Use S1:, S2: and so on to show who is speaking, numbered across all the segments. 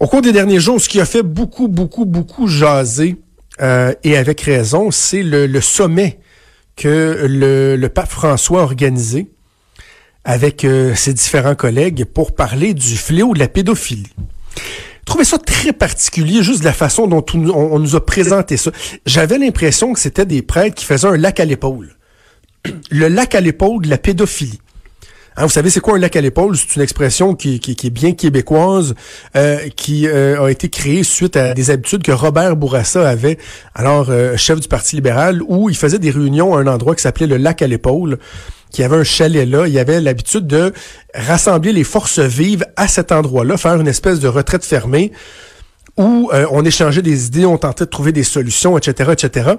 S1: Au cours des derniers jours, ce qui a fait beaucoup, beaucoup, beaucoup jaser, euh, et avec raison, c'est le, sommet que le, pape François a organisé avec euh, ses différents collègues pour parler du fléau de la pédophilie. Je trouvais ça très particulier, juste la façon dont on nous a présenté ça. J'avais l'impression que c'était des prêtres qui faisaient un lac à l'épaule. Le lac à l'épaule de la pédophilie. Hein, vous savez, c'est quoi un lac à l'épaule? C'est une expression qui, est bien québécoise, euh, qui euh, a été créée suite à des habitudes que Robert Bourassa avait, alors euh, chef du Parti libéral, où il faisait des réunions à un endroit qui s'appelait le lac à l'épaule qui avait un chalet là, il avait l'habitude de rassembler les forces vives à cet endroit-là, faire une espèce de retraite fermée où on échangeait des idées, on tentait de trouver des solutions, etc., etc.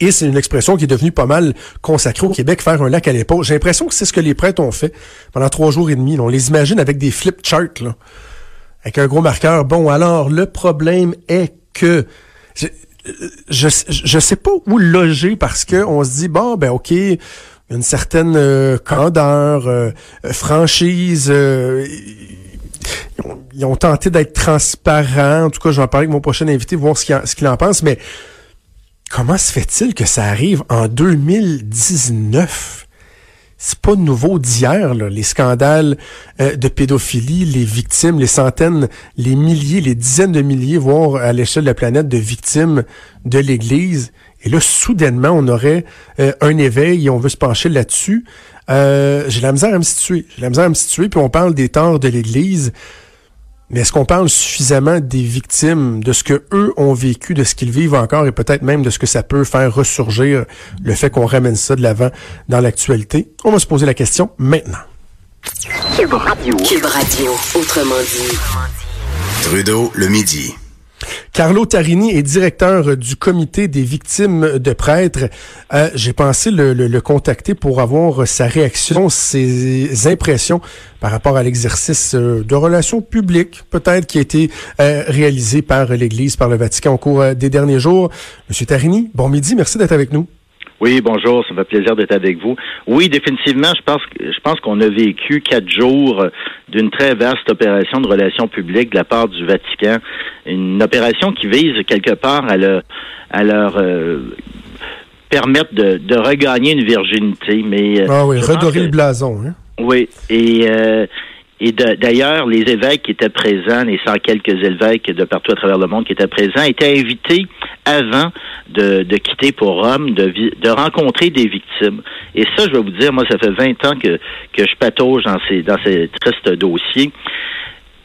S1: Et c'est une expression qui est devenue pas mal consacrée au Québec, faire un lac à l'épaule. J'ai l'impression que c'est ce que les prêtres ont fait pendant trois jours et demi. On les imagine avec des flip charts, là, avec un gros marqueur. Bon, alors, le problème est que... Je, je, je sais pas où loger parce que on se dit, bon, ben OK, une certaine euh, candeur, euh, franchise... Euh, ils, ont, tenté d'être transparents. En tout cas, je vais en parler avec mon prochain invité, voir ce qu'il en pense, mais Comment se fait-il que ça arrive en 2019? C'est pas nouveau d'hier, les scandales euh, de pédophilie, les victimes, les centaines, les milliers, les dizaines de milliers, voire à l'échelle de la planète, de victimes de l'Église. Et là, soudainement, on aurait euh, un éveil et on veut se pencher là-dessus. Euh, j'ai la misère à me situer. J'ai la misère à me situer, puis on parle des torts de l'Église. Mais est-ce qu'on parle suffisamment des victimes, de ce que eux ont vécu, de ce qu'ils vivent encore et peut-être même de ce que ça peut faire ressurgir le fait qu'on ramène ça de l'avant dans l'actualité? On va se poser la question maintenant.
S2: Cube Radio. Cube Radio, autrement dit.
S3: Trudeau, le midi.
S1: Carlo Tarini est directeur du comité des victimes de prêtres. Euh, J'ai pensé le, contacter pour avoir sa réaction, ses impressions par rapport à l'exercice euh, de relations publiques, peut-être, qui a été euh, réalisé par l'Église, par le Vatican au cours des derniers jours. Monsieur Tarini, bon midi, merci d'être avec nous.
S4: Oui, bonjour, ça me fait plaisir d'être avec vous. Oui, définitivement, je pense je pense qu'on a vécu quatre jours d'une très vaste opération de relations publiques de la part du Vatican, une opération qui vise quelque part à leur à leur euh, permettre de, de, regagner une virginité, mais
S1: euh, ah oui, redorer le blason. Hein?
S4: Oui, et euh, et d'ailleurs, les évêques qui étaient présents, les cent quelques évêques de partout à travers le monde qui étaient présents, étaient invités avant de, de quitter pour Rome, de, de rencontrer des victimes. Et ça, je vais vous dire, moi, ça fait 20 ans que, que je patauge dans ces, dans ces tristes dossiers.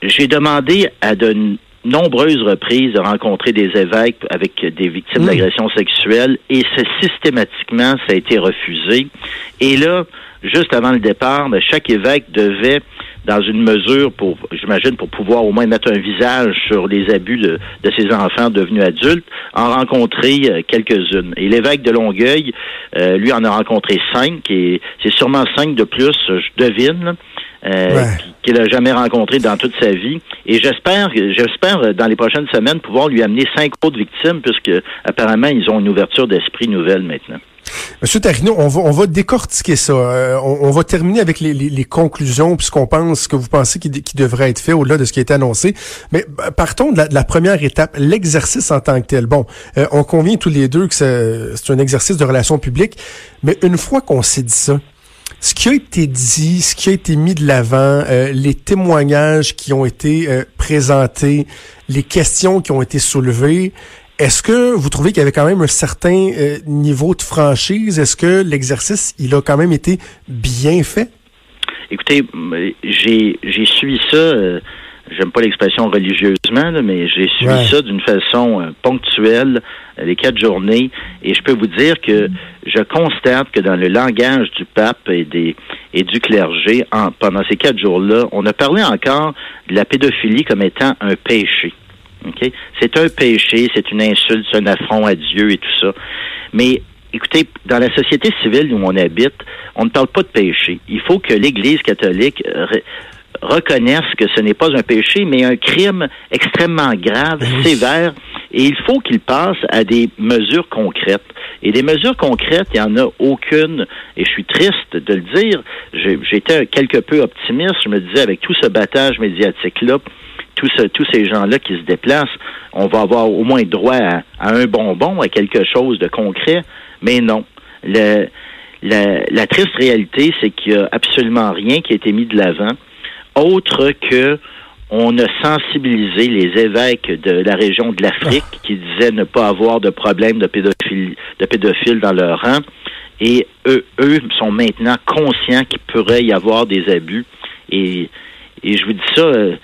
S4: J'ai demandé à de nombreuses reprises de rencontrer des évêques avec des victimes mmh. d'agressions sexuelles et systématiquement, ça a été refusé. Et là, juste avant le départ, ben, chaque évêque devait dans une mesure pour, j'imagine, pour pouvoir au moins mettre un visage sur les abus de, de ces enfants devenus adultes, en rencontrer euh, quelques-unes. Et l'évêque de Longueuil, euh, lui, en a rencontré cinq, et c'est sûrement cinq de plus, je devine, euh, qu'il n'a jamais rencontré dans toute sa vie. Et j'espère, j'espère dans les prochaines semaines pouvoir lui amener cinq autres victimes, puisque apparemment ils ont une ouverture d'esprit nouvelle maintenant.
S1: Monsieur Tarino, on va, on va décortiquer ça. Euh, on, va terminer avec les, les, les conclusions, puisqu'on pense que vous pensez qu'il devrait être fait au-delà de ce qui a été annoncé. Mais bah, partons de la, première étape, l'exercice en tant que tel. Bon, euh, on convient tous les deux que c'est un exercice de relations publiques, mais une fois qu'on s'est dit ça, ce qui a été dit, ce qui a été mis de l'avant, euh, les témoignages qui ont été présentés, les questions qui ont été soulevées, est-ce que vous trouvez qu'il y avait quand même un certain euh, niveau de franchise? Est-ce que l'exercice, il a quand même été bien fait?
S4: Écoutez, j'ai, suivi ça euh, j'aime pas l'expression religieusement, mais j'ai suivi ça d'une façon euh, ponctuelle euh, les quatre journées. Et je peux vous dire que je constate que dans le langage du pape et des et du clergé, en, pendant ces quatre jours-là, on a parlé encore de la pédophilie comme étant un péché. Okay? C'est un péché, c'est une insulte, c'est un affront à Dieu et tout ça. Mais écoutez, dans la société civile où on habite, on ne parle pas de péché. Il faut que l'Église catholique reconnaissent que ce n'est pas un péché, mais un crime extrêmement grave, ben sévère, et il faut qu'il passe à des mesures concrètes. Et des mesures concrètes, il n'y en a aucune, et je suis triste de le dire, j'étais quelque peu optimiste, je me disais avec tout ce battage médiatique-là, tous, tous ces gens-là qui se déplacent, on va avoir au moins droit à, un bonbon, à quelque chose de concret, mais non. Le, la, la, triste réalité, c'est qu'il n'y a absolument rien qui a été mis de l'avant autre que on a sensibilisé les évêques de la région de l'Afrique ah. qui disaient ne pas avoir de problème de pédophilie, de pédophiles dans leur rang. Et eux, eux sont maintenant conscients qu'il pourrait y avoir des abus. Et, et je vous dis ça, euh,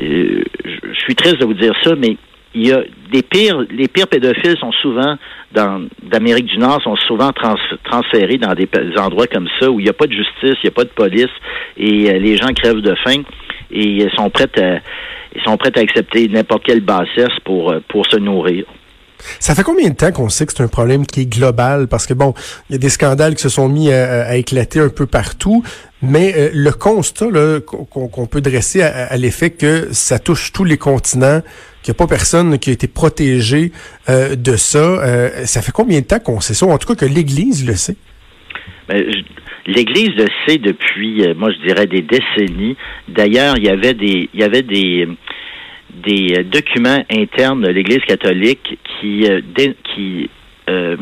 S4: euh, je suis triste de vous dire ça, mais il y a des pires, les pires pédophiles sont souvent dans d'Amérique du Nord sont souvent transférés dans des, endroits comme ça où il n'y a pas de justice, il n'y a pas de police et euh, les gens crèvent de faim et ils sont prêts à ils sont prêts à accepter n'importe quelle bassesse pour euh, pour se nourrir.
S1: Ça fait combien de temps qu'on sait que c'est un problème qui est global? Parce que bon, il y a des scandales qui se sont mis à, éclater un peu partout, mais euh, le constat qu'on peut dresser à, l'effet que ça touche tous les continents, qu'il n'y a pas personne qui a été protégé euh, de ça, euh, ça fait combien de temps qu'on sait ça? En tout cas, que l'Église le sait?
S4: Ben, L'Église le sait depuis, moi je dirais, des décennies. D'ailleurs, il y avait des, il y avait des, des euh, documents internes de l'Église catholique qui, euh, qui euh,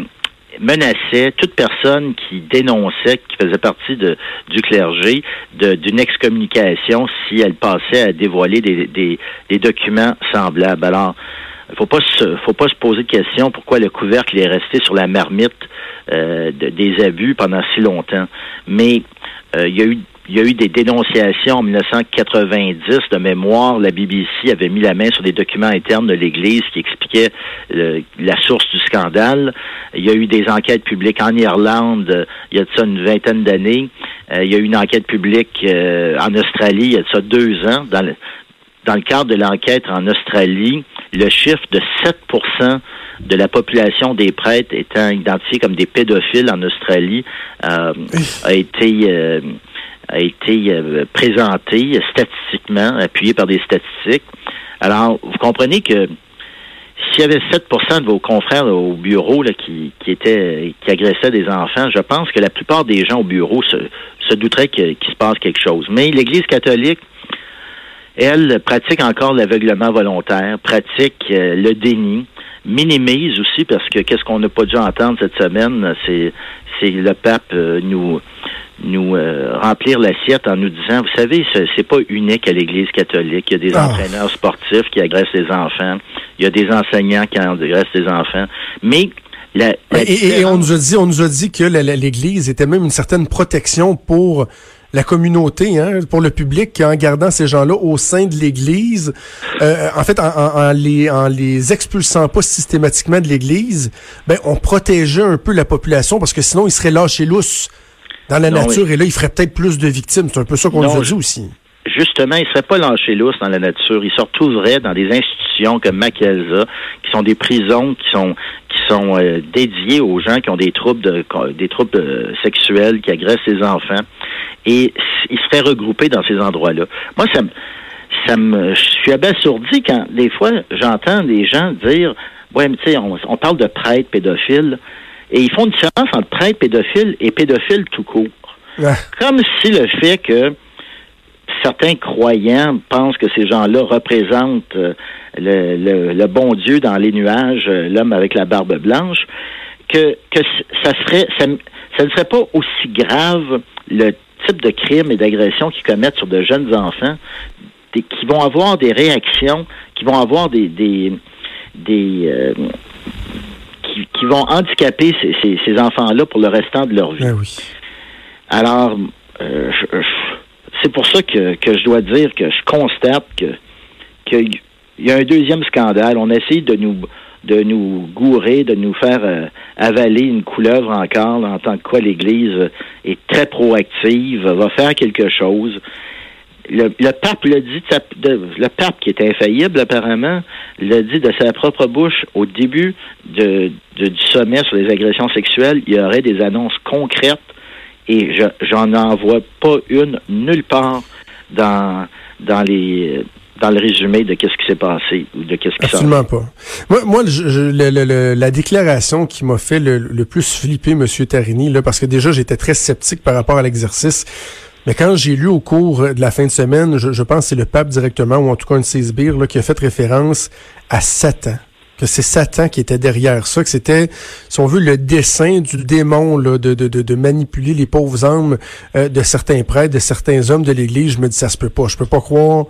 S4: menaçaient toute personne qui dénonçait, qui faisait partie du clergé, d'une excommunication si elle passait à dévoiler des, documents semblables. Alors, il faut pas se, faut pas se poser de question pourquoi le couvercle est resté sur la marmite euh, des abus pendant si longtemps. Mais il y a eu il y a eu des dénonciations en 1990 de mémoire. La BBC avait mis la main sur des documents internes de l'Église qui expliquaient la source du scandale. Il y a eu des enquêtes publiques en Irlande euh, il y a de ça une vingtaine d'années. Euh, il y a eu une enquête publique euh, en Australie il y a de ça deux ans. Dans le, dans le cadre de l'enquête en Australie, le chiffre de 7% de la population des prêtres étant identifiés comme des pédophiles en Australie a été a été euh, présenté statistiquement, appuyé par des statistiques. Alors, vous comprenez que s'il y avait 7% de vos confrères au bureau là, qui, qui qui agressaient des enfants, je pense que la plupart des gens au bureau se, se douteraient qu'il se passe quelque chose. Mais l'Église catholique, elle, pratique encore l'aveuglement volontaire, pratique euh, le déni, minimise aussi, parce que qu'est-ce qu'on n'a pas dû entendre cette semaine, c'est c'est le pape euh, nous nous euh, remplir l'assiette en nous disant, vous savez, c'est pas unique à l'Église catholique. Il y a des ah. entraîneurs sportifs qui agressent les enfants. Il y a des enseignants qui agressent les enfants. Mais la,
S1: et, on nous a dit, on nous a dit que l'Église était même une certaine protection pour la communauté, hein, pour le public, en gardant ces gens-là au sein de l'Église, euh, en fait, en, en, les, en les expulsant pas systématiquement de l'Église, ben on protégeait un peu la population parce que sinon ils seraient lâchés lousses dans la nature, et là, il ferait peut-être plus de victimes. C'est un peu ça qu'on nous a dit aussi.
S4: Justement, il ne serait pas lâché lousse dans la nature. Il se retrouverait dans des institutions comme Macalza, qui sont des prisons qui sont qui sont euh, dédiées aux gens qui ont des troubles de, des troubles euh, sexuels, qui agressent les enfants, et il serait regroupé dans ces endroits-là. Moi, ça me ça me je suis abasourdi quand des fois j'entends des gens dire ouais mais tu sais on, on, parle de prêtres pédophiles et ils font une différence entre prêtre pédophile et pédophile tout court. Comme si le fait que certains croyants pensent que ces gens-là représentent euh, le, bon Dieu dans les nuages, euh, l'homme avec la barbe blanche, que, que ça serait ça, ça ne serait pas aussi grave le type de crime et d'agression qu'ils commettent sur de jeunes enfants, qui vont avoir des réactions, qui vont avoir des des, des euh, qui, vont handicaper ces, enfants-là pour le restant de leur vie.
S1: Ben oui.
S4: Alors, euh, c'est pour ça que, je dois dire que je constate que qu'il y a un deuxième scandale. On essaie de nous de nous gourer, de nous faire euh, avaler une couleuvre encore, en tant que quoi l'Église est très proactive, va faire quelque chose. Le, pape dit, le pape qui est infaillible apparemment, l'a dit de sa propre bouche au début du sommet sur les agressions sexuelles, il y aurait des annonces concrètes et je j'en envoie pas une nulle part dans dans les dans le résumé de qu'est-ce qui s'est passé ou de qu'est-ce qui
S1: Absolument pas. Moi, moi la déclaration qui m'a fait le, plus flipper, M. Tarini, là, parce que déjà, j'étais très sceptique par rapport à l'exercice. Mais quand j'ai lu au cours de la fin de semaine, je, pense que c'est le pape directement, ou en tout cas un de ses sbires, là, qui a fait référence à Satan que c'est Satan qui était derrière ça, que c'était, si on veut, le dessin du démon là, de, de, de, manipuler les pauvres âmes euh, de certains prêtres, de certains hommes de l'Église. Je me dis, ça se peut pas. Je peux pas croire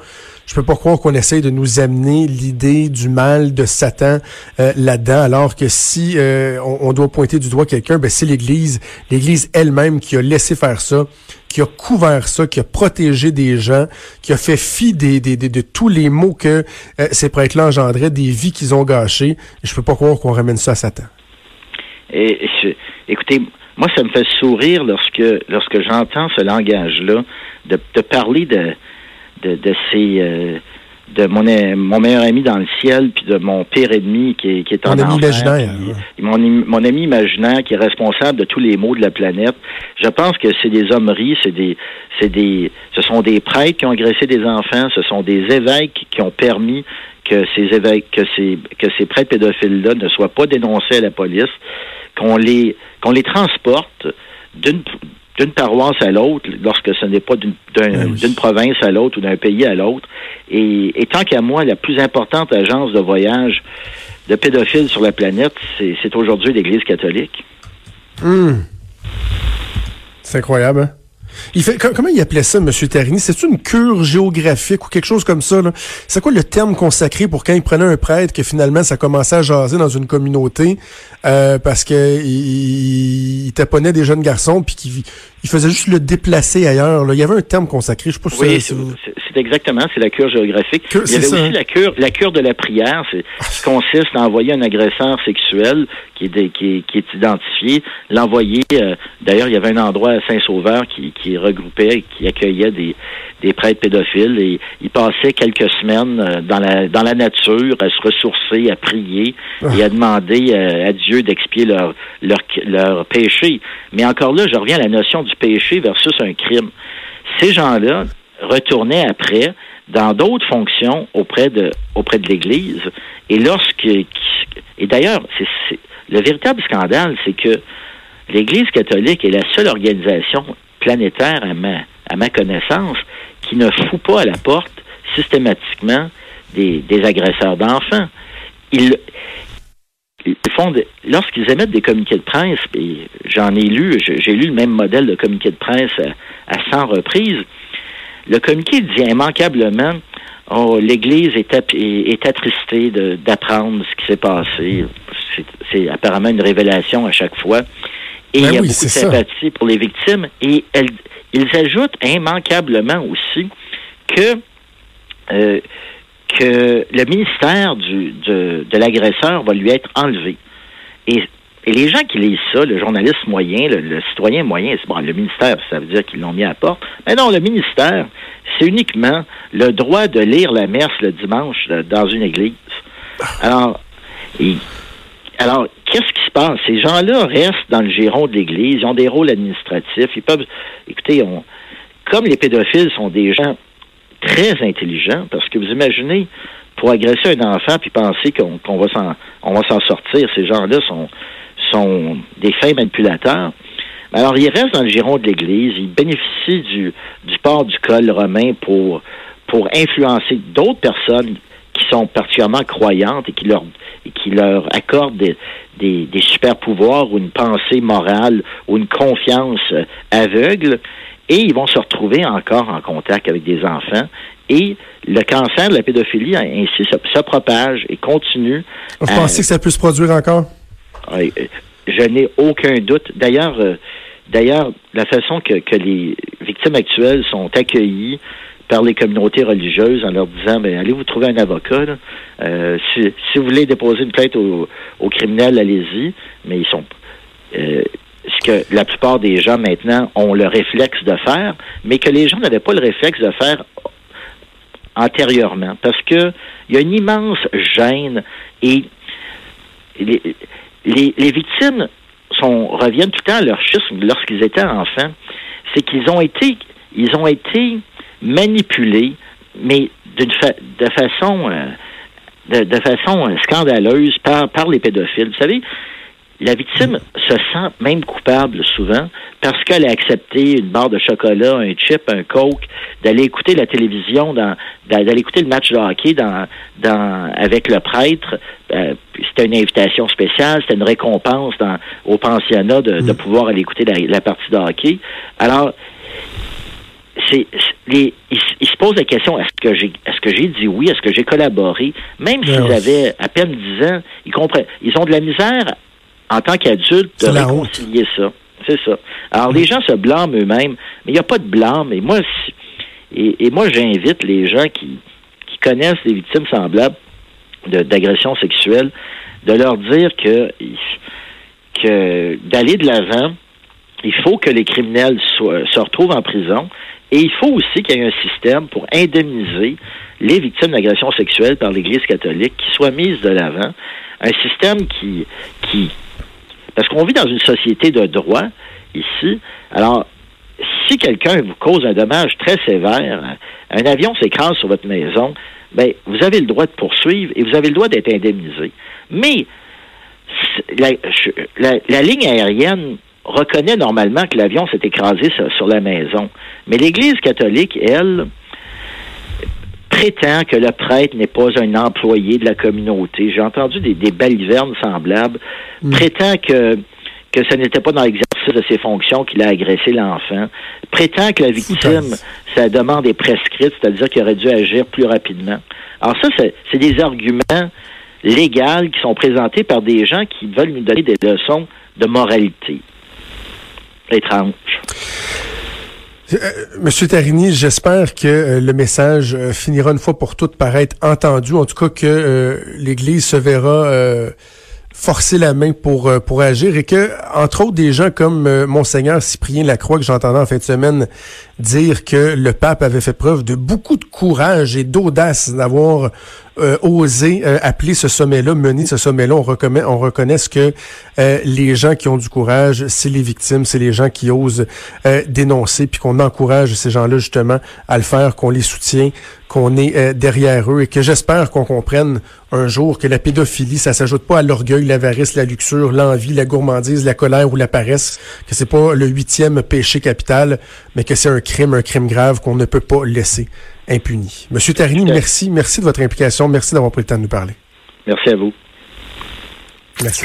S1: je peux pas croire qu'on essaye de nous amener l'idée du mal de Satan euh, là-dedans, alors que si euh, on, doit pointer du doigt quelqu'un, ben c'est l'Église, l'Église elle-même qui a laissé faire ça, qui a couvert ça, qui a protégé des gens, qui a fait fi des, de tous les maux que euh, ces prêtres-là engendraient, des vies qu'ils ont gâchées. Je peux pas croire qu'on ramène ça à Satan.
S4: Et, écoutez, moi, ça me fait sourire lorsque lorsque j'entends ce langage-là, de, de parler de de, de ces euh, de mon, mon meilleur ami dans le ciel, puis de mon pire ennemi qui est, qui est en
S1: mon ami imaginaire.
S4: mon, mon, ami imaginaire qui est responsable de tous les maux de la planète. Je pense que c'est des hommeries, c'est des, c'est des, ce sont des prêtres qui ont agressé des enfants, ce sont des évêques qui ont permis que ces évêques, que ces, que ces prêtres pédophiles-là ne soient pas dénoncés à la police, qu'on les, qu'on les transporte d'une d'une paroisse à l'autre lorsque ce n'est pas d'une ben province à l'autre ou d'un pays à l'autre. Et, tant qu'à moi, la plus importante agence de voyage de pédophiles sur la planète, c'est aujourd'hui l'Église catholique.
S1: Hmm. C'est incroyable. Hein? Comment il appelait ça, M. Tarini? C'est une cure géographique ou quelque chose comme ça? C'est quoi le terme consacré pour quand il prenait un prêtre que finalement ça commençait à jaser dans une communauté euh, parce que il, il, taponnait des jeunes garçons puis qu'il il faisait juste le déplacer ailleurs. Là. Il y avait un terme consacré. Je sais pas
S4: oui, c'est exactement, c'est la cure géographique. il y avait aussi hein? la cure, la cure de la prière, c'est qui consiste à envoyer un agresseur sexuel qui est, qui, qui est identifié, l'envoyer. Euh, d'ailleurs, il y avait un endroit à Saint-Sauveur qui, qui regroupait, qui accueillait des, des prêtres pédophiles et ils passaient quelques semaines euh, dans la dans la nature à se ressourcer, à prier et à demander euh, à Dieu d'expier leur, leur leur péché. Mais encore là, je reviens à la notion du péché versus un crime. Ces gens-là retournaient après dans d'autres fonctions auprès de auprès de l'Église et lorsque et d'ailleurs c'est le véritable scandale, c'est que l'Église catholique est la seule organisation planétaire à ma à ma connaissance qui ne fout pas à la porte systématiquement des, agresseurs d'enfants. Ils, font lorsqu'ils émettent des communiqués de presse, et j'en ai lu, j'ai lu le même modèle de communiqué de presse à, 100 reprises, le communiqué dit immanquablement Oh, l'Église est, est, attristée d'apprendre ce qui s'est passé. C'est apparemment une révélation à chaque fois. Et ben il y a beaucoup de sympathie pour les victimes. Et elle, ils ajoutent immanquablement aussi que euh, que le ministère du, de, de l'agresseur va lui être enlevé. Et, et, les gens qui lisent ça, le journaliste moyen, le, citoyen moyen, c'est bon, le ministère, ça veut dire qu'ils l'ont mis à porte. Mais non, le ministère, c'est uniquement le droit de lire la messe le dimanche euh, dans une église. Alors, alors, qu'est-ce qui se passe? Ces gens-là restent dans le giron de l'Église, ils ont des rôles administratifs, ils peuvent, écoutez, comme les pédophiles sont des gens très intelligents, parce que vous imaginez, pour agresser un enfant puis penser qu'on va s'en sortir, ces gens-là sont, des fins manipulateurs. Alors, ils restent dans le giron de l'Église, ils bénéficient du, port du col romain pour influencer d'autres personnes qui sont particulièrement croyantes et qui leur, qui leur accordent des, des, des super pouvoirs ou une pensée morale ou une confiance aveugle et ils vont se retrouver encore en contact avec des enfants et le cancer de la pédophilie ainsi se, propage et continue.
S1: Vous pensez que ça peut se produire encore?
S4: Je n'ai aucun doute. D'ailleurs, euh, d'ailleurs, la façon que, que les victimes actuelles sont accueillies par les communautés religieuses en leur disant, ben, allez vous trouver un avocat. Euh, si, si, vous voulez déposer une plainte aux au criminels, allez-y. Mais ils sont... Euh, ce que la plupart des gens maintenant ont le réflexe de faire, mais que les gens n'avaient pas le réflexe de faire antérieurement. Parce que il y a une immense gêne et les, les, les victimes sont, reviennent tout le temps à leur schisme lorsqu'ils étaient enfants. C'est qu'ils ont été, ils ont été manipulés, mais d'une fa de façon, euh, de, de, façon scandaleuse par, par les pédophiles. Vous savez, la victime se sent même coupable souvent parce qu'elle a accepté une barre de chocolat, un chip, un coke, d'aller écouter la télévision, d'aller écouter le match de hockey dans, dans, avec le prêtre. Euh, c'était une invitation spéciale, c'était une récompense dans, au pensionnat de, de mm. pouvoir aller écouter la, la, partie de hockey. Alors, c'est les, ils, se posent la question est-ce que j'ai est-ce que j'ai dit oui, est-ce que j'ai collaboré, même ben s'ils avaient à peine 10 ans, ils comprennent, ils ont de la misère en tant qu'adulte, de réconcilier ça. C'est ça. Alors, les gens se blâment eux-mêmes, mais il n'y a pas de blâme. Et moi, et, moi, j'invite les gens qui, qui connaissent des victimes semblables d'agressions sexuelles de leur dire que, que d'aller de l'avant, il faut que les criminels soient, se retrouvent en prison et il faut aussi qu'il y ait un système pour indemniser les victimes d'agressions sexuelles par l'Église catholique qui soit mise de l'avant. Un système qui, parce qu'on vit dans une société de droit ici. Alors, si quelqu'un vous cause un dommage très sévère, un avion s'écrase sur votre maison, ben, vous avez le droit de poursuivre et vous avez le droit d'être indemnisé. Mais la, ligne aérienne reconnaît normalement que l'avion s'est écrasé sur, la maison. Mais l'Église catholique, elle, prétend que le prêtre n'est pas un employé de la communauté. J'ai entendu des, des balivernes semblables. Mm. Prétend que que ce n'était pas dans l'exercice de ses fonctions qu'il a agressé l'enfant. Prétend que la victime, sa demande est prescrite, c'est-à-dire qu'il aurait dû agir plus rapidement. Alors ça, c'est des arguments légaux qui sont présentés par des gens qui veulent nous donner des leçons de moralité. Étrange.
S1: Euh, Monsieur Tarini, j'espère que euh, le message euh, finira une fois pour toutes par être entendu. En tout cas, que l'Église se verra forcer la main pour pour agir et que entre autres des gens comme monseigneur Cyprien Lacroix que j'entendais en fin de semaine dire que le pape avait fait preuve de beaucoup de courage et d'audace d'avoir euh, osé euh, appeler ce sommet-là, mener ce sommet-là. On reconnaît, on reconnaît que euh, les gens qui ont du courage, c'est les victimes, c'est les gens qui osent dénoncer, puis qu'on encourage ces gens-là justement à le faire, qu'on les soutient, qu'on est derrière eux, et que j'espère qu'on comprenne un jour que la pédophilie, ça s'ajoute pas à l'orgueil, l'avarice, la luxure, l'envie, la gourmandise, la colère ou la paresse, que c'est pas le huitième péché capital, mais que c'est un crime, un crime grave qu'on ne peut pas laisser impuni. Monsieur Tarini, merci. Merci de votre implication. Merci d'avoir pris le temps de nous parler.
S4: Merci à vous.
S1: Merci.